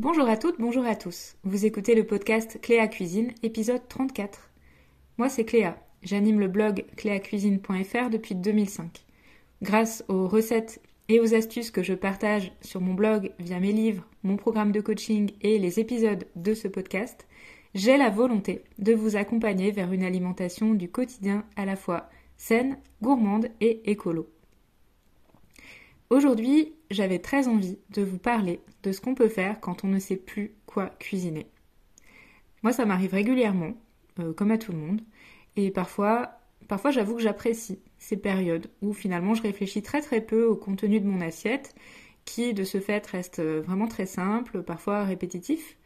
Bonjour à toutes, bonjour à tous. Vous écoutez le podcast Cléa Cuisine, épisode 34. Moi c'est Cléa. J'anime le blog cléacuisine.fr depuis 2005. Grâce aux recettes et aux astuces que je partage sur mon blog via mes livres, mon programme de coaching et les épisodes de ce podcast, j'ai la volonté de vous accompagner vers une alimentation du quotidien à la fois saine, gourmande et écolo. Aujourd'hui, j'avais très envie de vous parler de ce qu'on peut faire quand on ne sait plus quoi cuisiner. Moi, ça m'arrive régulièrement, euh, comme à tout le monde, et parfois, parfois j'avoue que j'apprécie ces périodes où finalement je réfléchis très très peu au contenu de mon assiette, qui de ce fait reste euh, vraiment très simple, parfois répétitif.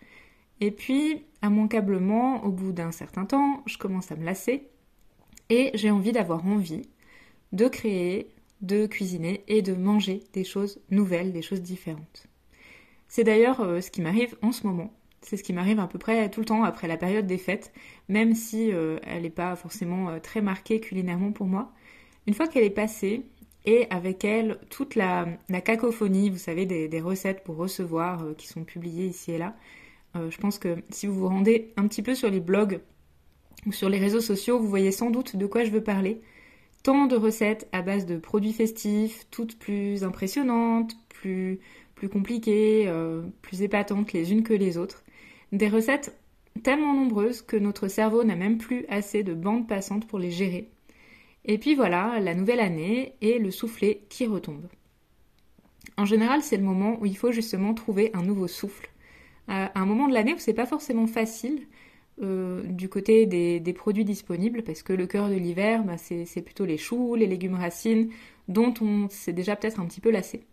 Et puis, immanquablement, au bout d'un certain temps, je commence à me lasser et j'ai envie d'avoir envie de créer de cuisiner et de manger des choses nouvelles, des choses différentes. C'est d'ailleurs euh, ce qui m'arrive en ce moment. C'est ce qui m'arrive à peu près tout le temps après la période des fêtes, même si euh, elle n'est pas forcément euh, très marquée culinairement pour moi. Une fois qu'elle est passée, et avec elle toute la, cacophonie, vous savez, des, recettes pour recevoir qui sont publiées ici et là, je pense que si vous vous rendez un petit peu sur les blogs ou sur les réseaux sociaux, vous voyez sans doute de quoi je veux parler tant de recettes à base de produits festifs, toutes plus impressionnantes, plus, plus compliquées, euh, plus épatantes les unes que les autres. Des recettes tellement nombreuses que notre cerveau n'a même plus assez de bandes passantes pour les gérer. Et puis voilà, la nouvelle année et le soufflet qui retombe. En général, c'est le moment où il faut justement trouver un nouveau souffle. À un moment de l'année où c'est pas forcément facile, euh, du côté des, produits disponibles, parce que le cœur de l'hiver, bah, c'est plutôt les choux, les légumes racines, dont on s'est déjà peut-être un petit peu lassé.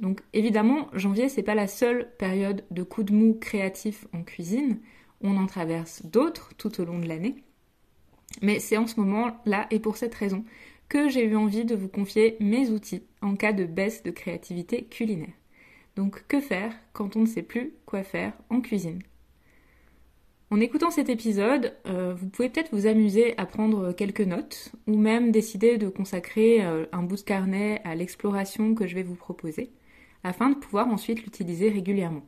Donc évidemment, janvier, c'est pas la seule période de coup de mou créatif en cuisine. On en traverse d'autres tout au long de l'année. Mais c'est en ce moment-là, et pour cette raison, que j'ai eu envie de vous confier mes outils en cas de baisse de créativité culinaire. Donc que faire quand on ne sait plus quoi faire en cuisine? En écoutant cet épisode, euh, vous pouvez peut-être vous amuser à prendre quelques notes ou même décider de consacrer euh, un bout de carnet à l'exploration que je vais vous proposer afin de pouvoir ensuite l'utiliser régulièrement.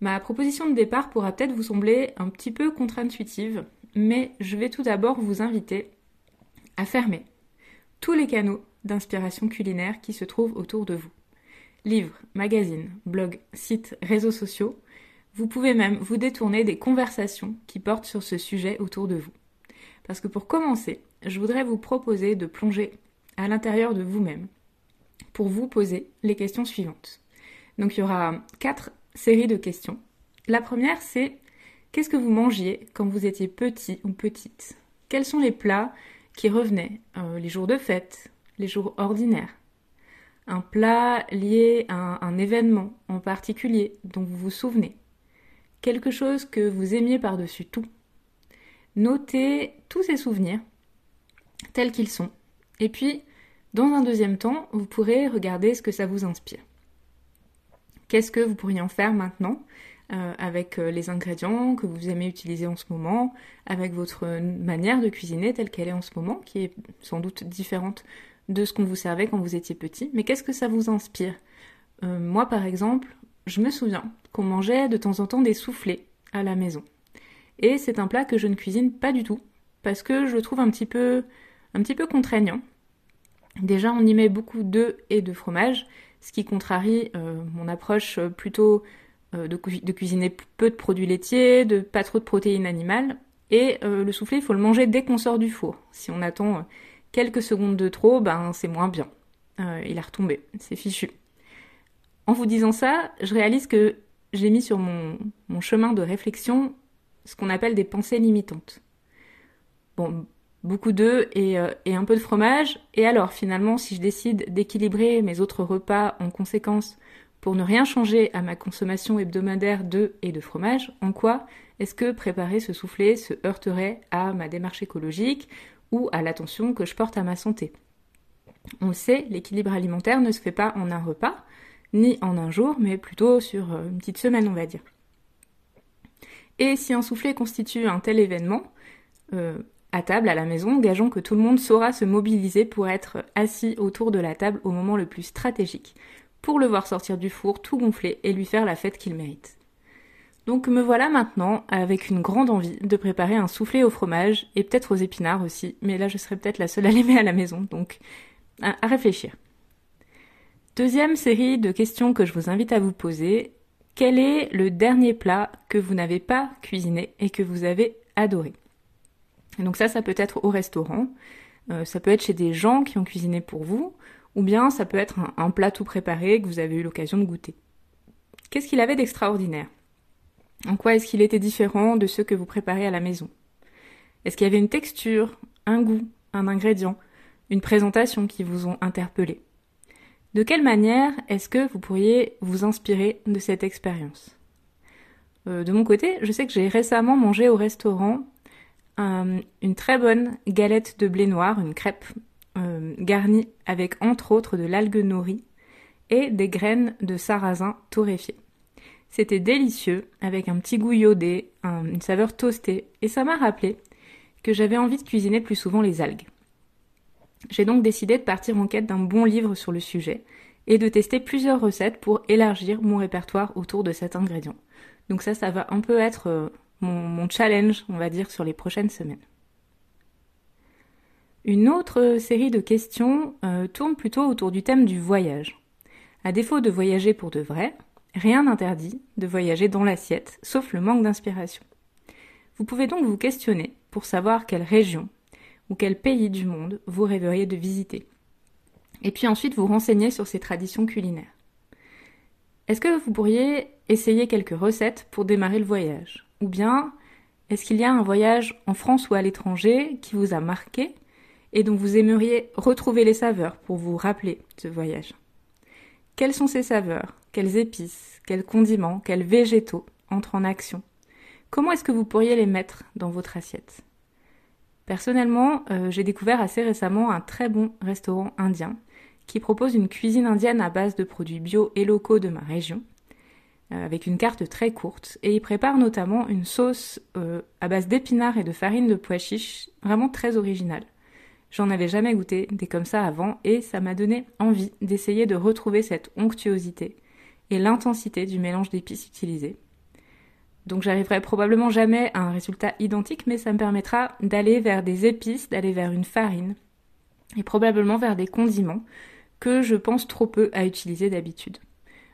Ma proposition de départ pourra peut-être vous sembler un petit peu contre-intuitive, mais je vais tout d'abord vous inviter à fermer tous les canaux d'inspiration culinaire qui se trouvent autour de vous. Livres, magazines, blogs, sites, réseaux sociaux, vous pouvez même vous détourner des conversations qui portent sur ce sujet autour de vous. Parce que pour commencer, je voudrais vous proposer de plonger à l'intérieur de vous-même pour vous poser les questions suivantes. Donc il y aura quatre séries de questions. La première, c'est qu'est-ce que vous mangiez quand vous étiez petit ou petite? Quels sont les plats qui revenaient euh, les jours de fête, les jours ordinaires? Un plat lié à un événement en particulier dont vous vous souvenez? Quelque chose que vous aimiez par-dessus tout. Notez tous ces souvenirs tels qu'ils sont. Et puis, dans un deuxième temps, vous pourrez regarder ce que ça vous inspire. Qu'est-ce que vous pourriez en faire maintenant euh, avec euh, les ingrédients que vous aimez utiliser en ce moment, avec votre manière de cuisiner telle qu'elle est en ce moment, qui est sans doute différente de ce qu'on vous servait quand vous étiez petit. Mais qu'est-ce que ça vous inspire? Euh, Moi, par exemple, je me souviens qu'on mangeait de temps en temps des soufflés à la maison. Et c'est un plat que je ne cuisine pas du tout, parce que je le trouve un petit peu, un petit peu contraignant. Déjà, on y met beaucoup d'œufs et de fromage, ce qui contrarie euh, mon approche plutôt euh, de, cuisiner peu de produits laitiers, de pas trop de protéines animales. Et euh, le soufflé, il faut le manger dès qu'on sort du four. Si on attend quelques secondes de trop, ben c'est moins bien. il a retombé, c'est fichu. En vous disant ça, je réalise que j'ai mis sur mon, chemin de réflexion ce qu'on appelle des pensées limitantes. Bon, beaucoup d'œufs euh, et, un peu de fromage, et alors finalement, si je décide d'équilibrer mes autres repas en conséquence pour ne rien changer à ma consommation hebdomadaire d'œufs et de fromage, en quoi est-ce que préparer ce soufflet se heurterait à ma démarche écologique ou à l'attention que je porte à ma santé? On sait, l'équilibre alimentaire ne se fait pas en un repas, ni en un jour, mais plutôt sur euh, une petite semaine, on va dire. Et si un soufflet constitue un tel événement, euh, à table, à la maison, gageons que tout le monde saura se mobiliser pour être assis autour de la table au moment le plus stratégique, pour le voir sortir du four tout gonflé et lui faire la fête qu'il mérite. Donc me voilà maintenant avec une grande envie de préparer un soufflé au fromage et peut-être aux épinards aussi, mais là je serai peut-être la seule à l'aimer à la maison, donc à, réfléchir. Deuxième série de questions que je vous invite à vous poser. Quel est le dernier plat que vous n'avez pas cuisiné et que vous avez adoré? Donc ça, ça peut être au restaurant, euh, ça peut être chez des gens qui ont cuisiné pour vous, ou bien ça peut être un plat tout préparé que vous avez eu l'occasion de goûter. Qu'est-ce qu'il avait d'extraordinaire? En quoi est-ce qu'il était différent de ceux que vous préparez à la maison? Est-ce qu'il y avait une texture, un goût, un ingrédient, une présentation qui vous ont interpellé? De quelle manière est-ce que vous pourriez vous inspirer de cette expérience? Euh, De mon côté, je sais que j'ai récemment mangé au restaurant une très bonne galette de blé noir, une crêpe euh, garnie avec entre autres de l'algue nori et des graines de sarrasin torréfiées. C'était délicieux, avec un petit goût iodé, une saveur toastée, et ça m'a rappelé que j'avais envie de cuisiner plus souvent les algues. J'ai donc décidé de partir en quête d'un bon livre sur le sujet et de tester plusieurs recettes pour élargir mon répertoire autour de cet ingrédient. Donc ça, ça va un peu être euh, mon, challenge, on va dire, sur les prochaines semaines. Une autre série de questions euh, tourne plutôt autour du thème du voyage. À défaut de voyager pour de vrai, Rien n'interdit de voyager dans l'assiette, sauf le manque d'inspiration. Vous pouvez donc vous questionner pour savoir quelle région ou quel pays du monde vous rêveriez de visiter? Et puis ensuite vous renseigner sur ces traditions culinaires. Est-ce que vous pourriez essayer quelques recettes pour démarrer le voyage? Ou bien est-ce qu'il y a un voyage en France ou à l'étranger qui vous a marqué et dont vous aimeriez retrouver les saveurs pour vous rappeler ce voyage? Quelles sont ces saveurs? Quelles épices, quels condiments, quels végétaux entrent en action? Comment est-ce que vous pourriez les mettre dans votre assiette? Personnellement, euh, j'ai découvert assez récemment un très bon restaurant indien qui propose une cuisine indienne à base de produits bio et locaux de ma région, euh, avec une carte très courte, et il prépare notamment une sauce euh, à base d'épinards et de farine de pois chiches, vraiment très originale. J'en avais jamais goûté des comme ça avant, et ça m'a donné envie d'essayer de retrouver cette onctuosité, et l'intensité du mélange d'épices utilisé. Donc j'arriverai probablement jamais à un résultat identique, mais ça me permettra d'aller vers des épices, d'aller vers une farine, et probablement vers des condiments que je pense trop peu à utiliser d'habitude.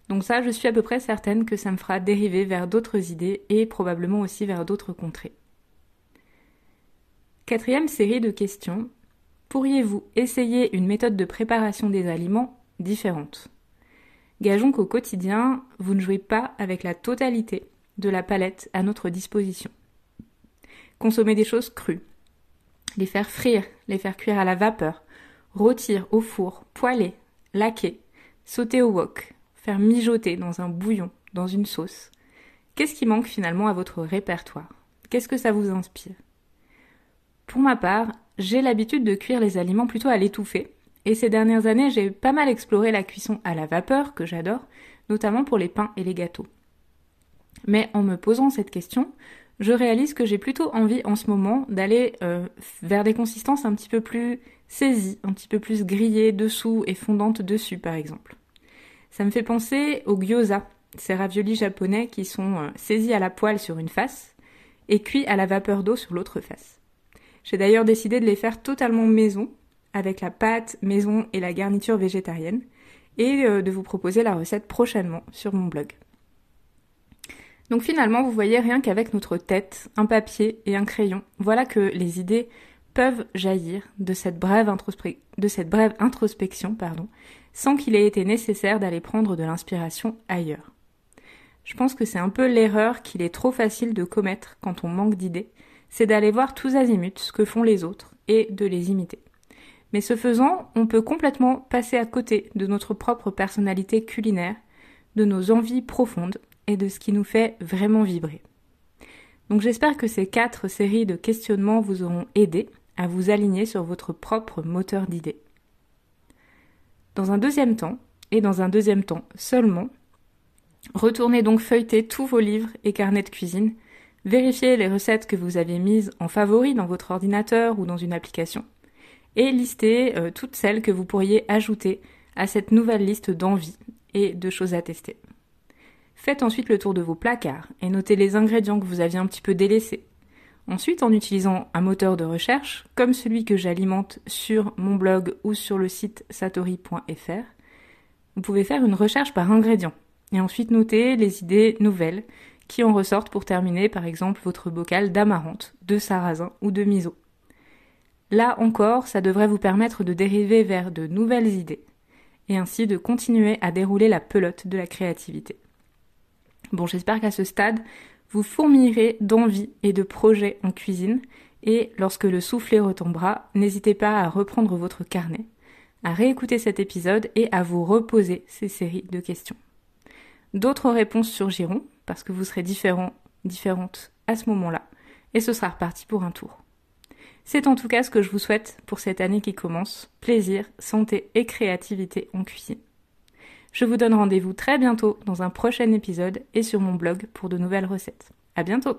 Donc ça, je suis à peu près certaine que ça me fera dériver vers d'autres idées et probablement aussi vers d'autres contrées. Quatrième série de questions. Pourriez-vous essayer une méthode de préparation des aliments différente? Gageons qu'au quotidien, vous ne jouez pas avec la totalité de la palette à notre disposition. Consommez des choses crues, les faire frire, les faire cuire à la vapeur, rôtir au four, poêler, laquer, sauter au wok, faire mijoter dans un bouillon, dans une sauce. Qu'est-ce qui manque finalement à votre répertoire? Qu'est-ce que ça vous inspire? Pour ma part, j'ai l'habitude de cuire les aliments plutôt à l'étouffer, et ces dernières années, j'ai pas mal exploré la cuisson à la vapeur, que j'adore, notamment pour les pains et les gâteaux. Mais en me posant cette question, je réalise que j'ai plutôt envie en ce moment d'aller euh, vers des consistances un petit peu plus saisies, un petit peu plus grillées dessous et fondantes dessus par exemple. Ça me fait penser aux gyoza, ces raviolis japonais qui sont euh, saisis à la poêle sur une face et cuits à la vapeur d'eau sur l'autre face. J'ai d'ailleurs décidé de les faire totalement maison avec la pâte maison et la garniture végétarienne et euh, de vous proposer la recette prochainement sur mon blog. Donc finalement, vous voyez rien qu'avec notre tête, un papier et un crayon, voilà que les idées peuvent jaillir de cette brève, introspection sans qu'il ait été nécessaire d'aller prendre de l'inspiration ailleurs. Je pense que c'est un peu l'erreur qu'il est trop facile de commettre quand on manque d'idées, c'est d'aller voir tous azimuts ce que font les autres et de les imiter. Mais ce faisant, on peut complètement passer à côté de notre propre personnalité culinaire, de nos envies profondes et de ce qui nous fait vraiment vibrer. Donc j'espère que ces quatre séries de questionnements vous auront aidé à vous aligner sur votre propre moteur d'idées. Dans un deuxième temps, et dans un deuxième temps seulement, retournez donc feuilleter tous vos livres et carnets de cuisine, vérifiez les recettes que vous avez mises en favori dans votre ordinateur ou dans une application, et lister euh, toutes celles que vous pourriez ajouter à cette nouvelle liste d'envies et de choses à tester. Faites ensuite le tour de vos placards et notez les ingrédients que vous aviez un petit peu délaissés. Ensuite, en utilisant un moteur de recherche, comme celui que j'alimente sur mon blog ou sur le site satori.fr, vous pouvez faire une recherche par ingrédient et ensuite noter les idées nouvelles qui en ressortent pour terminer par exemple votre bocal d'amarante, de sarrasin ou de miso. Là encore, ça devrait vous permettre de dériver vers de nouvelles idées et ainsi de continuer à dérouler la pelote de la créativité. Bon, j'espère qu'à ce stade, vous fourmillerez d'envie et de projets en cuisine et lorsque le soufflet retombera, n'hésitez pas à reprendre votre carnet, à réécouter cet épisode et à vous reposer ces séries de questions. D'autres réponses surgiront parce que vous serez différents, différentes à ce moment-là et ce sera reparti pour un tour. C'est en tout cas ce que je vous souhaite pour cette année qui commence. Plaisir, santé et créativité en cuisine. Je vous donne rendez-vous très bientôt dans un prochain épisode et sur mon blog pour de nouvelles recettes. À bientôt!